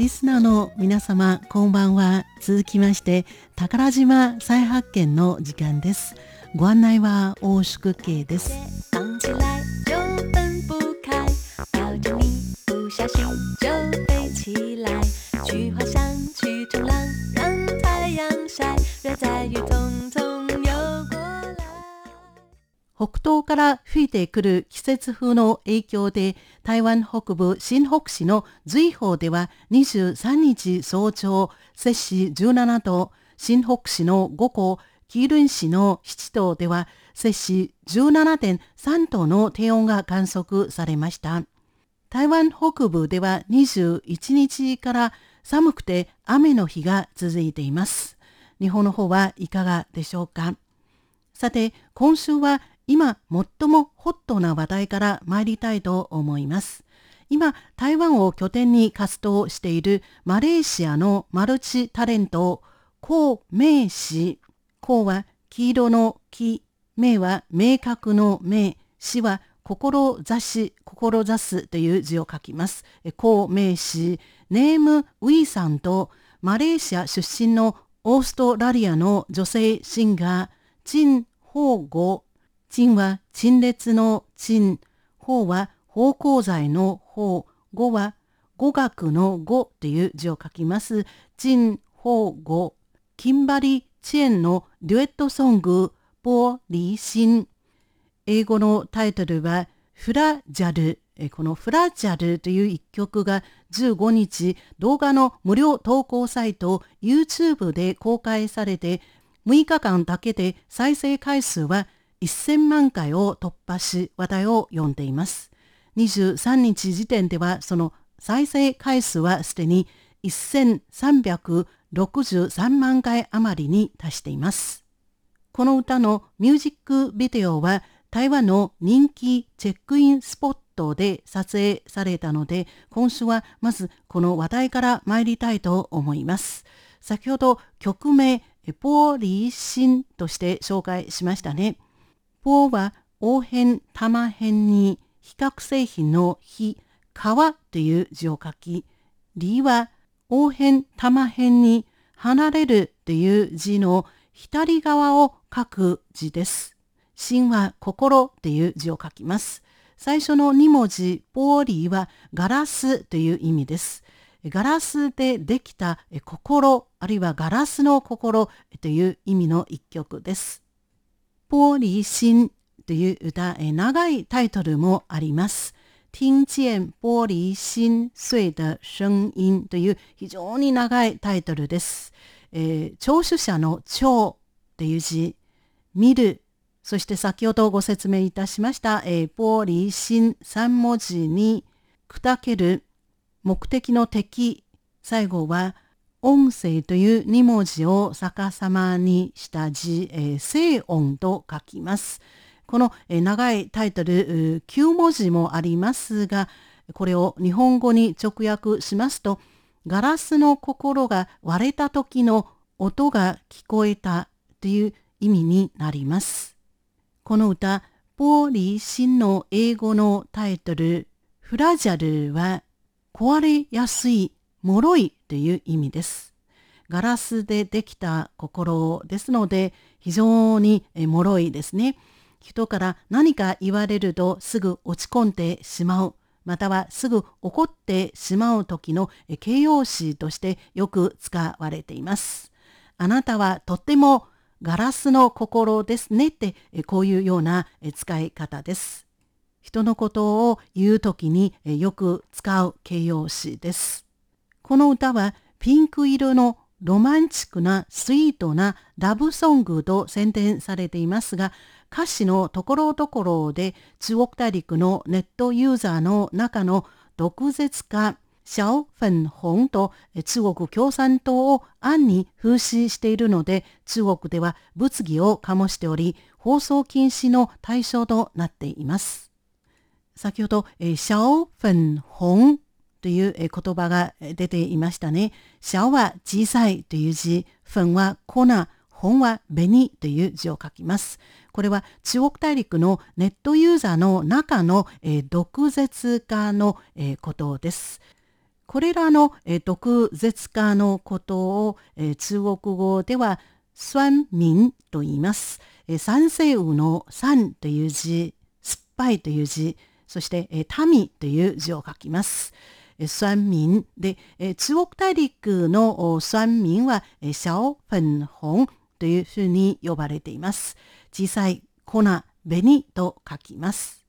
リスナーの皆様こんばんは。続きまして宝島再発見の時間です。ご案内は大宿慶です。東から吹いてくる季節風の影響で台湾北部新北市の随宝では23日早朝摂氏17度新北市の五湖紀ルン市の七島では摂氏17.3度の低温が観測されました。台湾北部では21日から寒くて雨の日が続いています。日本の方はいかがでしょうか？さて今週は今最もホットな話題から参りたいと思います。今、台湾を拠点に活動しているマレーシアのマルチタレント、孔明氏。孔は黄色の木、明は明確の明、氏は志し、志すという字を書きます。孔明氏、ネーム・ウィーさんとマレーシア出身のオーストラリアの女性シンガー、チン・ホーゴ陳は陳列の陳、法は芳香剤の法、語は語学の語という字を書きます。陳法語、キンバリ・チェンのデュエットソング、ポー・リーシン。英語のタイトルはフラジャル。このフラジャルという一曲が15日動画の無料投稿サイト YouTube で公開されて6日間だけで再生回数は1000万回を突破し話題を呼んでいます。23日時点ではその再生回数はすでに1363万回余りに達しています。この歌のミュージックビデオは台湾の人気チェックインスポットで撮影されたので今週はまずこの話題から参りたいと思います。先ほど曲名ポーリーシンとして紹介しましたね。ポは応変玉辺に比較製品の非、川という字を書き、理は応変玉辺に離れるという字の左側を書く字です。心は心という字を書きます。最初の2文字、ポーリーはガラスという意味です。ガラスでできた心、あるいはガラスの心という意味の一曲です。玻璃心という歌、え長いタイトルもあります。听见玻璃心碎的声音という非常に長いタイトルです。えー、聴取者の聴という字、見る、そして先ほどご説明いたしました、えー、玻璃心3文字に砕ける、目的の敵、最後は音声という2文字を逆さまにした字、えー、静音と書きます。この、えー、長いタイトル9文字もありますが、これを日本語に直訳しますと、ガラスの心が割れた時の音が聞こえたという意味になります。この歌、ポーリーシンの英語のタイトル、フラジャルは壊れやすい脆いという意味です。ガラスでできた心ですので非常に脆いですね。人から何か言われるとすぐ落ち込んでしまう。またはすぐ怒ってしまう時の形容詞としてよく使われています。あなたはとってもガラスの心ですねってこういうような使い方です。人のことを言う時によく使う形容詞です。この歌はピンク色のロマンチックなスイートなラブソングと宣伝されていますが、歌詞のところどころで中国大陸のネットユーザーの中の毒舌家、シャオ・フェンホンと中国共産党を暗に風刺しているので、中国では物議を醸しており、放送禁止の対象となっています。先ほど、シャオ・フェンホンという言葉が出ていましたね。シャオは小さいという字、フンは粉、本は紅という字を書きます。これは中国大陸のネットユーザーの中の、えー、毒舌化の、えー、ことです。これらの、えー、毒舌化のことを、えー、中国語では酸民と言います。えー、酸性雨の酸という字、酸っぱいという字、そして、え、民という字を書きます。酸民で、中国大陸の酸民は、小粉紅というふうに呼ばれています。小さい粉、紅と書きます。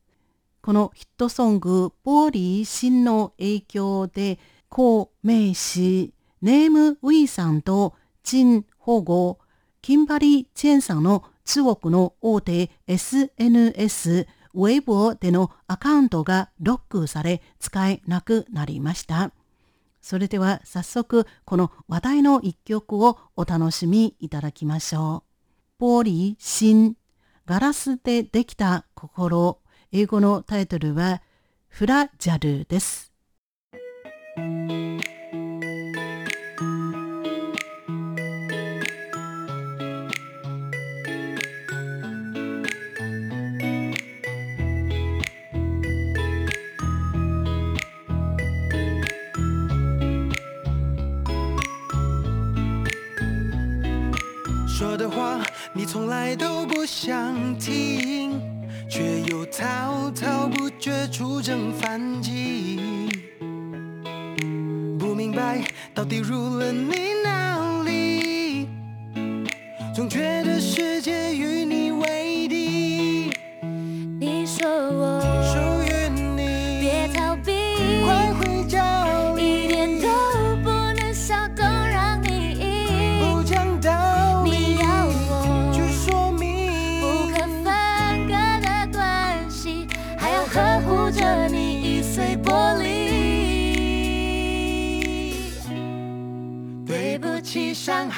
このヒットソング、玻璃心の影響で、孔明氏、ネーム・ウィーさんと陳保護、キンバリー・チェンさんの中国の大手 SNS、ウェイボーでのアカウントがロックされ使えなくなりました。それでは早速この話題の一曲をお楽しみいただきましょう。玻璃心、ガラスでできた心、英語のタイトルはフラジャルです。我滔滔不绝出征反击，不明白到底入了你哪里，总觉得世界与你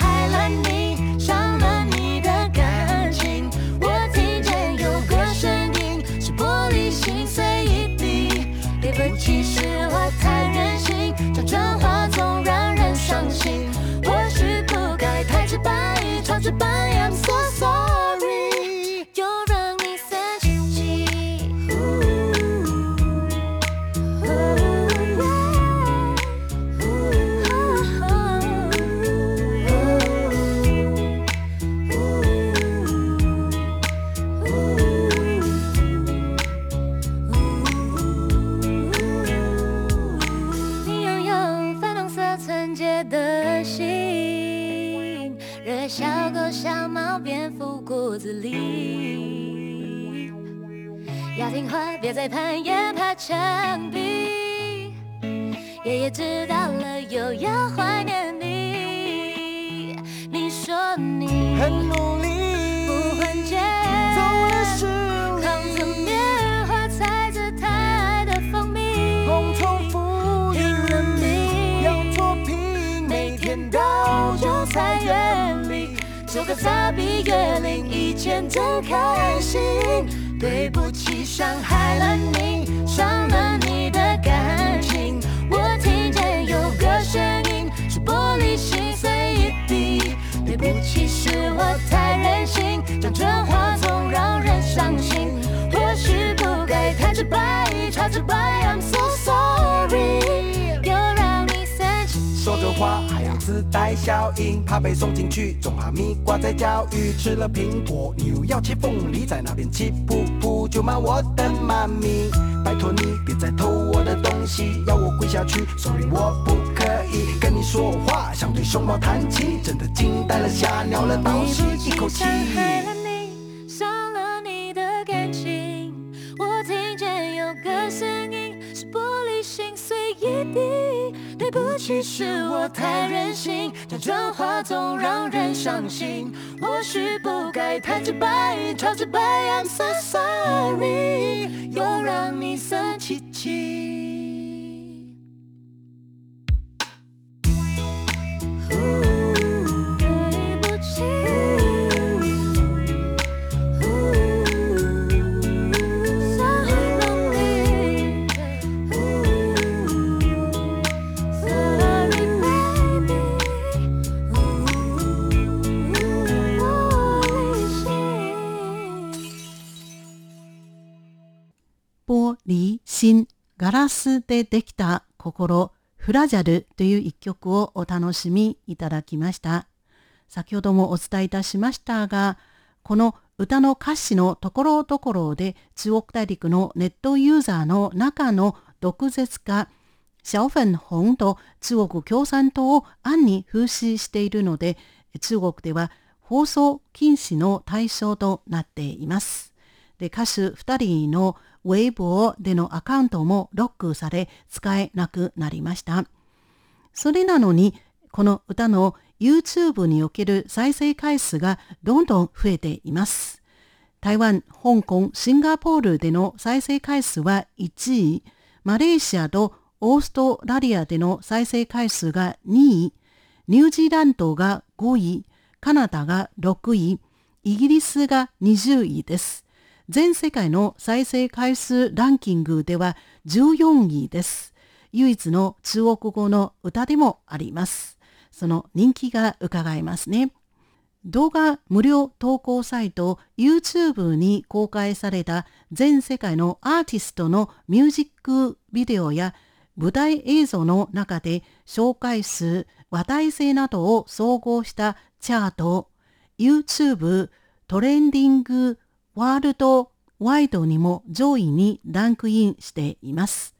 爱了你，伤了你的感情。我听见有个声音，是玻璃心碎一地。对不起，是我太任性，讲真话总让人伤心。或许不该太直白，超直白。到韭菜园里，收割杂比月领一见真开心。对不起，伤害了你，伤了你的感情。我听见有个声音，是玻璃心碎一地。对不起，是我太任性，讲真话总让人伤心。或许不该太直白，太直白。I'm so sorry，说着话还要自带效应，怕被送进去，总怕蜜瓜在教育。吃了苹果，你又要切凤梨，在那边气噗噗，就骂我的妈咪。拜托你别再偷我的东西，要我跪下去，Sorry，我不可以跟你说话，想对熊猫弹琴，真的惊呆了，吓尿了，倒吸一口气。心碎一地对不起，是我太任性，讲真话总让人伤心。或许不该太直白，超直白。I'm so sorry，又让你生气气。心ガラスでできた心フラジャルという一曲をお楽しみいただきました。先ほどもお伝えいたしましたが、この歌の歌詞のところどころで中国大陸のネットユーザーの中の毒舌化、小粉紅と中国共産党を暗に風刺しているので、中国では放送禁止の対象となっています。で歌手2人のウェイボーでのアカウントもロックされ使えなくなりました。それなのに、この歌の YouTube における再生回数がどんどん増えています。台湾、香港、シンガポールでの再生回数は1位、マレーシアとオーストラリアでの再生回数が2位、ニュージーランドが5位、カナダが6位、イギリスが20位です。全世界の再生回数ランキングでは14位です。唯一の中国語の歌でもあります。その人気が伺えますね。動画無料投稿サイト YouTube に公開された全世界のアーティストのミュージックビデオや舞台映像の中で紹介数、話題性などを総合したチャート、YouTube トレンディングワールドワイドにも上位にランクインしています。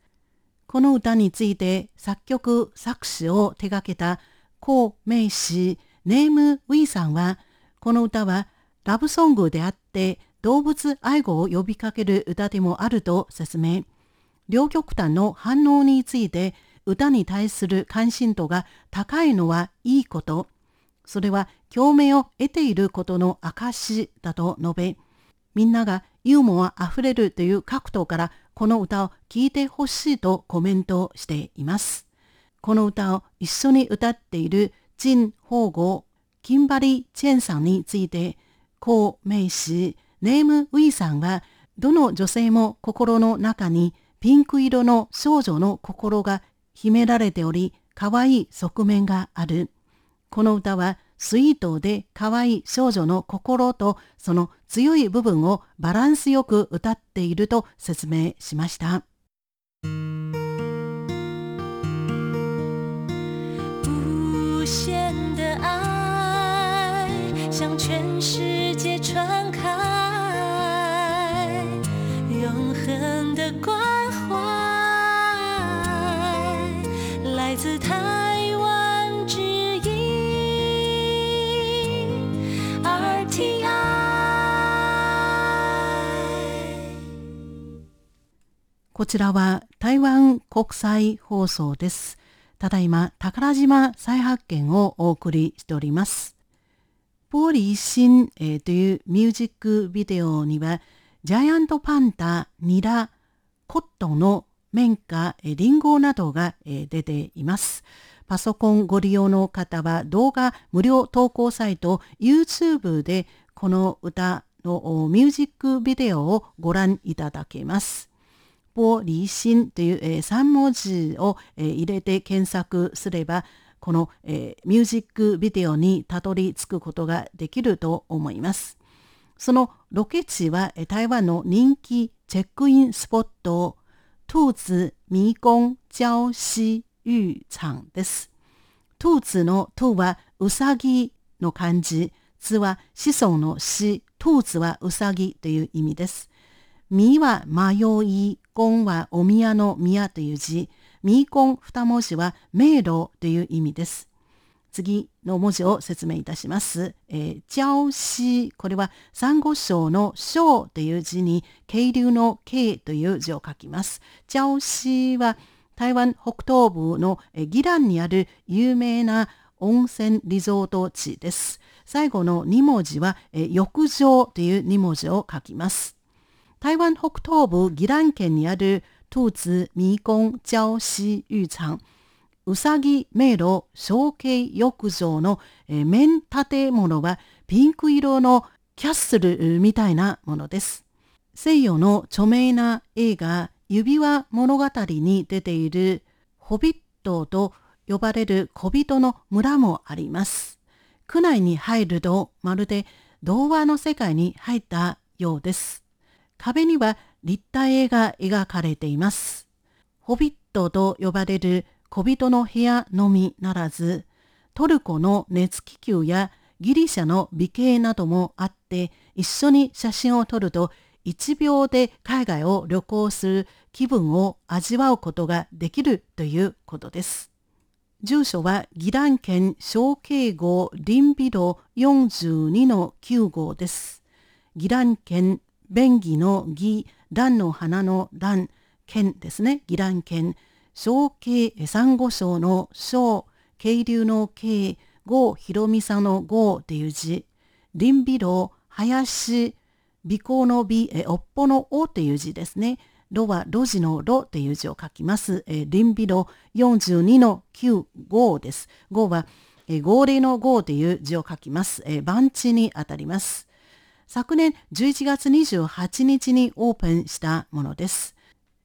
この歌について作曲作詞を手掛けた孔明氏ネームウィーさんはこの歌はラブソングであって動物愛護を呼びかける歌でもあると説明。両極端の反応について歌に対する関心度が高いのはいいこと。それは共鳴を得ていることの証だと述べ、みんながユーモアあふれるという角度からこの歌を聴いてほしいとコメントしています。この歌を一緒に歌っている陳宝吾、キンバリ・チェンさんについて、孔明氏、ネーム・ウィーさんは、どの女性も心の中にピンク色の少女の心が秘められており、可愛い側面がある。この歌はスイートで可愛い少女の心とその強い部分をバランスよく歌っていると説明しました。向全世界传开，永恒的关こちらは台湾国際放送です。ただいま宝島再発見をお送りしております。玻璃心、えー、というミュージックビデオにはジャイアントパンダ、ニラ、コットの綿花、リンゴなどが、え、出ています。パソコンご利用の方は動画無料投稿サイト YouTube でこの歌のミュージックビデオをご覧いただけます。玻璃心という、えー、3文字を、えー、入れて検索すればこの、えー、ミュージックビデオにたどり着くことができると思います。そのロケ地は台湾の人気チェックインスポット、兔子迷宮礁溪浴場です。兔子の兔はうさぎの漢字、つは子孫の死、兔子はうさぎという意味です。みは迷い、んはお宮の宮という字、みーん二文字は迷路という意味です。次の文字を説明いたします。えー、礁子、これは珊瑚礁の礁という字に、渓流の渓という字を書きます。礁子は台湾北東部の宜蘭にある有名な温泉リゾート地です。最後の2文字は、え浴場という2文字を書きます。台湾北東部宜蘭県にある兔子迷宮礁溪浴場うさぎ迷路小径浴場の、え面建物はピンク色のキャッスルみたいなものです。西洋の著名な映画指輪物語に出ているホビットと呼ばれる小人の村もあります。区内に入るとまるで童話の世界に入ったようです。壁には立体絵が描かれています。ホビットと呼ばれる小人の部屋のみならず、トルコの熱気球やギリシャの美形などもあって、一緒に写真を撮ると1秒で海外を旅行する気分を味わうことができるということです。住所は宜蘭県小慶号林美路42-9号です。宜蘭県便宜の義、蘭の花の蘭、県ですね。宜蘭県小慶サンゴ礁の小、渓流の渓、郷ひろみさの郷っていう字、林美路、林、尾行の美、え、おっぽのおという字ですね。ロは路地のロという字を書きます。えー、リンビロ42の9、5です。5は、えー、号令の5という字を書きます。え、番地にあたります。昨年11月28日にオープンしたものです。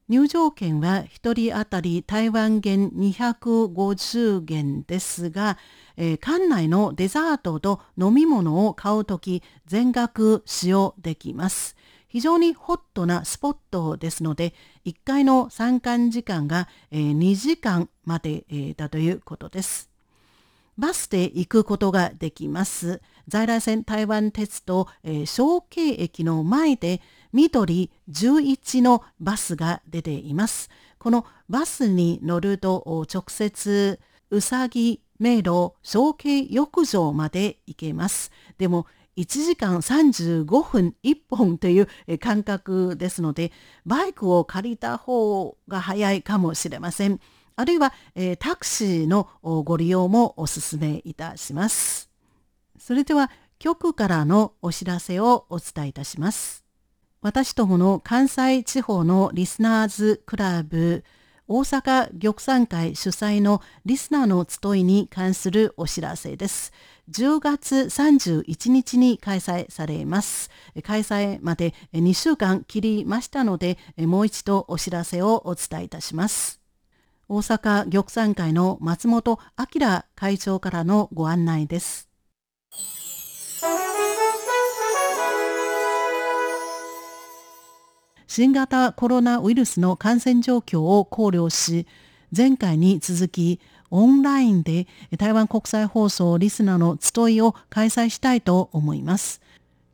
入場券は1人当たり台湾元250元ですが、えー、館内のデザートと飲み物を買うとき全額使用できます。非常にホットなスポットですので、1回の参観時間が、えー、2時間まで、だということです。バスで行くことができます。在来線台湾鉄道、えー、小慶駅の前で緑11のバスが出ています。このバスに乗ると直接うさぎ迷路小慶浴場まで行けます。でも1時間35分1本という感覚ですので、バイクを借りた方が早いかもしれません。あるいは、えー、タクシーのご利用もお勧めいたします。それでは局からのお知らせをお伝えいたします。私どもの関西地方のリスナーズクラブ大阪玉山会主催のリスナーの集いに関するお知らせです。10月31日に開催されます。開催まで2週間切りましたので、もう一度お知らせをお伝えいたします。大阪玉山会の松本明会長からのご案内です。新型コロナウイルスの感染状況を考慮し、前回に続きオンラインで台湾国際放送リスナーの集いを開催したいと思います。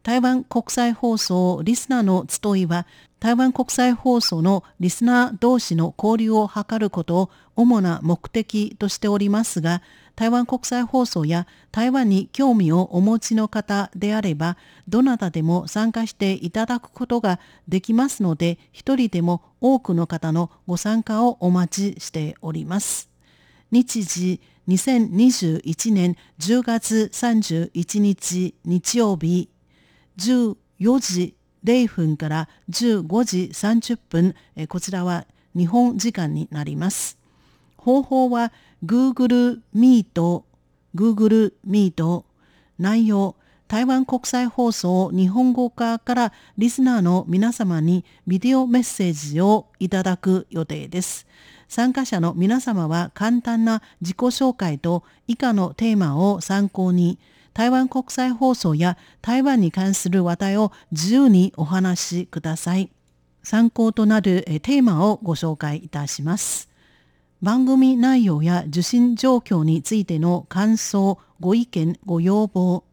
台湾国際放送リスナーの集いは台湾国際放送のリスナー同士の交流を図ることを主な目的としておりますが、台湾国際放送や台湾に興味をお持ちの方であれば、どなたでも参加していただくことができますので、一人でも多くの方のご参加をお待ちしております。日時2021年10月31日日曜日14時0分から15時30分、こちらは日本時間になります。方法は Google Meet、Google Meet、内容、台湾国際放送日本語化からリスナーの皆様にビデオメッセージをいただく予定です。参加者の皆様は簡単な自己紹介と以下のテーマを参考に台湾国際放送や台湾に関する話題を自由にお話しください。参考となるテーマをご紹介いたします。番組内容や受信状況についての感想、ご意見、ご要望、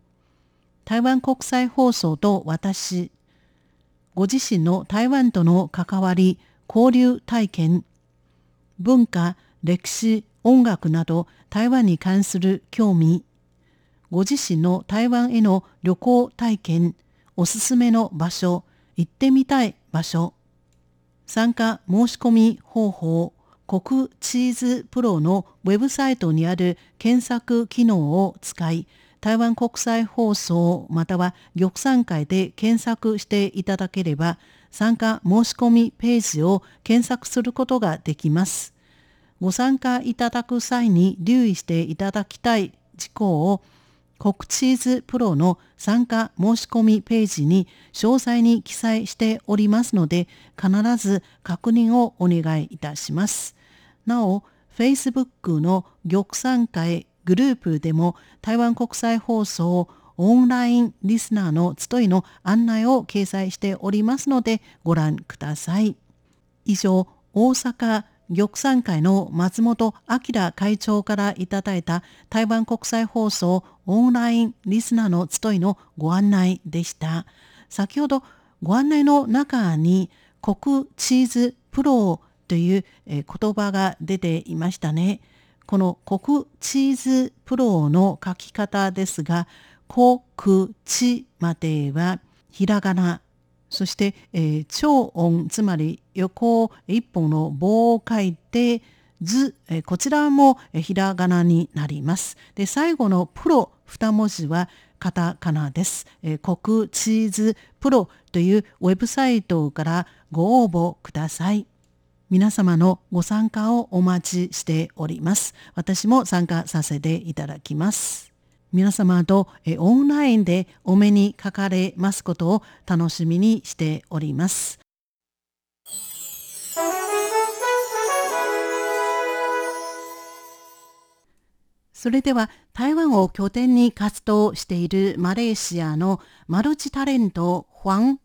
台湾国際放送と私、ご自身の台湾との関わり、交流体験、文化、歴史、音楽など台湾に関する興味、ご自身の台湾への旅行体験、おすすめの場所、行ってみたい場所、参加申し込み方法、国チーズプロのウェブサイトにある検索機能を使い、台湾国際放送または玉山会で検索していただければ、参加申し込みページを検索することができます。ご参加いただく際に留意していただきたい事項を国チーズプロの参加申し込みページに詳細に記載しておりますので必ず確認をお願いいたします。なお、Facebook の玉山会グループでも台湾国際放送オンラインリスナーの集いの案内を掲載しておりますのでご覧ください。以上、大阪玉山会の松本明会長からいただいた台湾国際放送オンラインリスナーの集いのご案内でした。先ほどご案内の中に国チーズプロという言葉が出ていましたね。この国チーズプロの書き方ですが、国地まではひらがなそして、えー、超音つまり横一本の棒を書いて図、えー、こちらも、え、ひらがなになります。で最後のプロ二文字はカタカナです、えー。国チーズプロというウェブサイトからご応募ください。皆様のご参加をお待ちしております。私も参加させていただきます。皆様とオンラインでお目にかかれますことを楽しみにしております。それでは台湾を拠点に活動しているマレーシアのマルチタレント、ファン・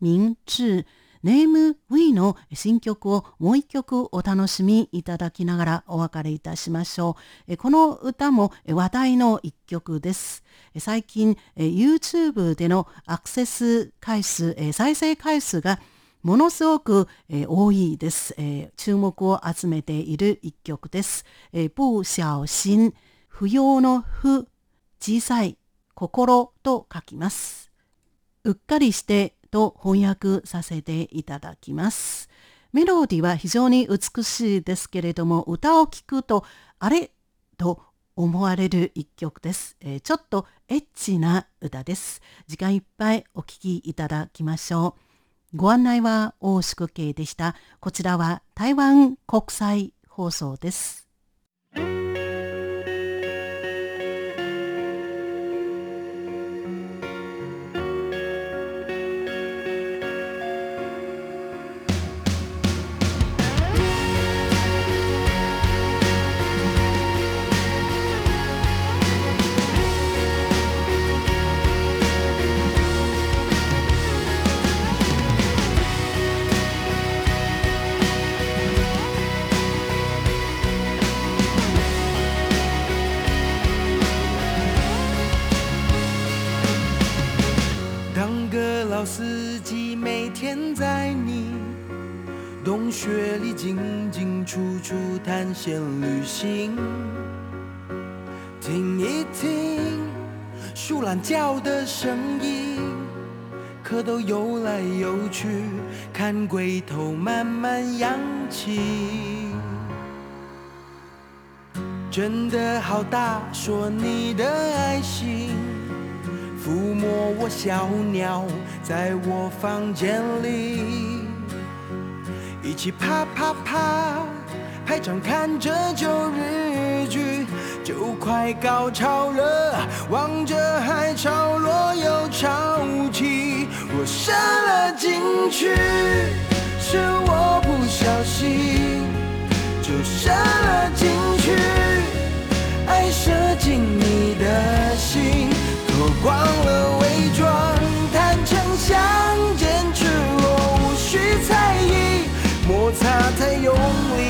ネームウィの新曲をもう一曲お楽しみいただきながらお別れいたしましょう。この歌も話題の一曲です。最近 YouTube でのアクセス回数、再生回数がものすごく多いです。注目を集めている一曲です。不小心、不要の不、小さい、心と書きます。うっかりしてと翻訳させていただきます。メロディは非常に美しいですけれども、歌を聴くと、あれ？と思われる一曲です、えー、ちょっとエッチな歌です。時間いっぱいお聴きいただきましょう。ご案内は大宿慶でした。こちらは台湾国際放送です。线旅行，听一听树懒叫的声音，蝌蚪游来游去，看龟头慢慢扬起。真的好大，说你的爱心，抚摸我小鸟，在我房间里，一起啪啪啪。排场看着旧日剧，就快高潮了，望着海潮落又潮起。我射了进去，是我不小心，就射了进去，爱射进你的心，脱光了伪装，坦诚相见，赤裸无需猜疑，摩擦太用力。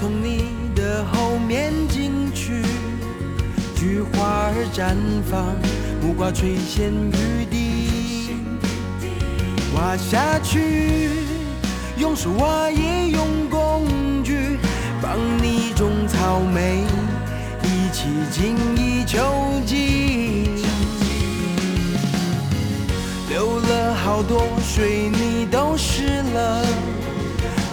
从你的后面进去，菊花儿绽放，木瓜垂涎欲滴，挖下去，用手挖也用工具，帮你种草莓，一起精益求精，流了好多水，你都湿了，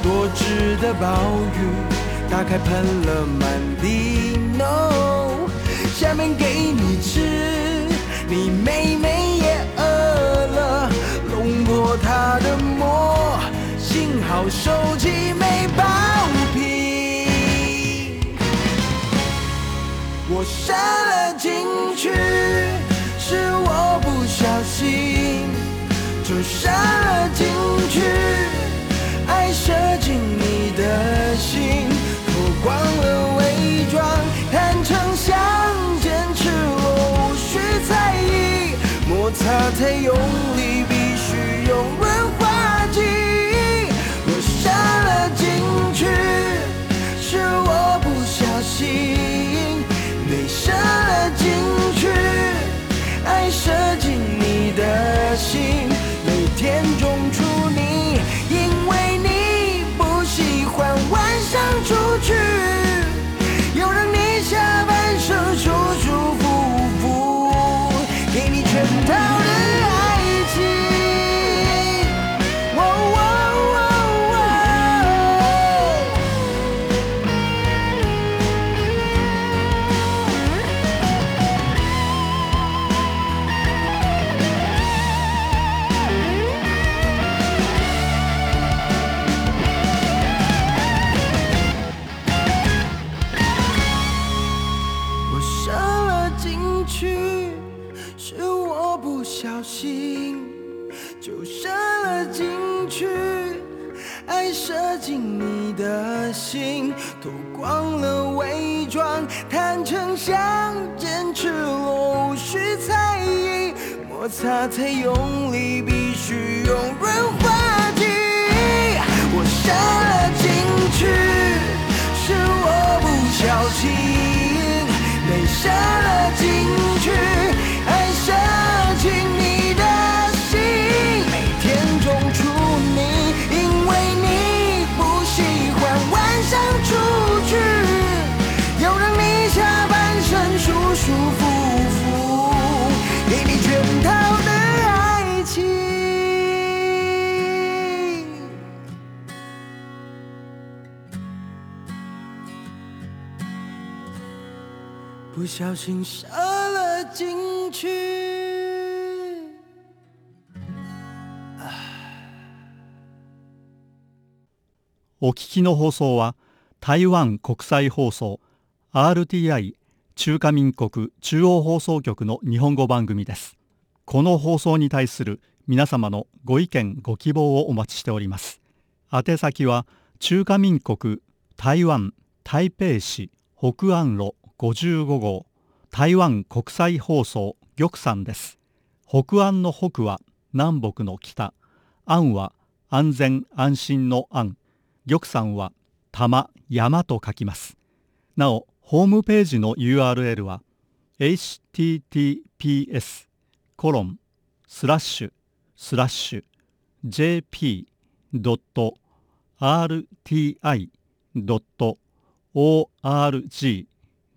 多汁的暴雨。打开喷了满地 no，下面给你吃，你妹妹也饿了，弄破她的膜，幸好手机没爆屏，我射了进去，是我不小心就射了进去，爱射进你的心，忘了伪装，坦诚相见，赤裸无需在意，摩擦太用力，必须用润滑剂。我射了进去，是我不小心，没射了进去，爱射进你的心，每天小心射了进去。お聞きの放送は台湾国際放送 RTI 中華民国中央放送局の日本語番組です。この放送に対する皆様のご意見ご希望をお待ちしております。宛先は中華民国台湾台北市北安路55号台湾国際放送玉山です。北安の北は南北の北、安は安全安心の安、玉山は玉山と書きます。なお、ホームページの URL は https コロンスラッシュスラッシュ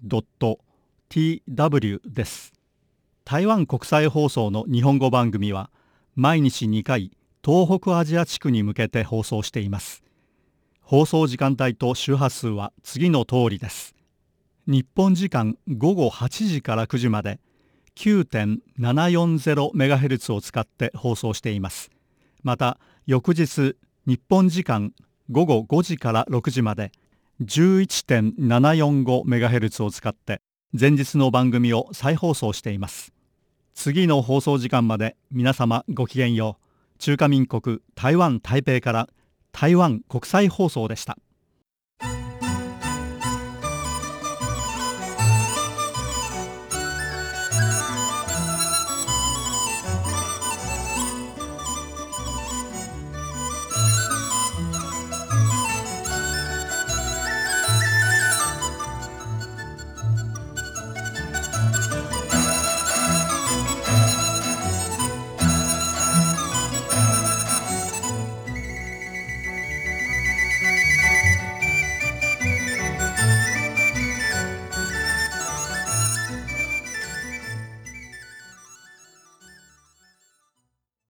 .tw です。台湾国際放送の日本語番組は毎日2回東北アジア地区に向けて放送しています。放送時間帯と周波数は次の通りです。日本時間午後8時から9時まで 9.740MHz を使って放送しています。また翌日日本時間午後5時から6時まで 11.745MHz を使って前日の番組を再放送しています。次の放送時間まで皆様ごきげんよう。中華民国台湾台北から台湾国際放送でした。